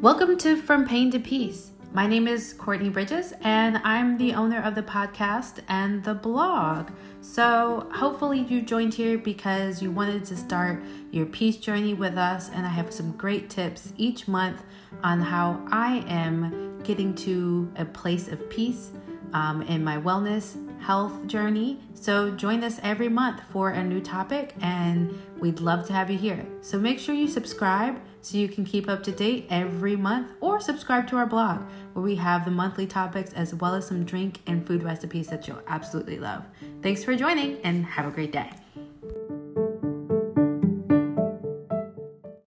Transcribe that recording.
Welcome to From Pain to Peace. My name is Courtney Bridges, and I'm the owner of the podcast and the blog. So, hopefully, you joined here because you wanted to start your peace journey with us, and I have some great tips each month on how I am getting to a place of peace um, in my wellness health journey. So, join us every month for a new topic, and we'd love to have you here. So, make sure you subscribe so you can keep up to date every month, or subscribe to our blog where we have the monthly topics as well as some drink and food recipes that you'll absolutely love. Thanks for joining, and have a great day.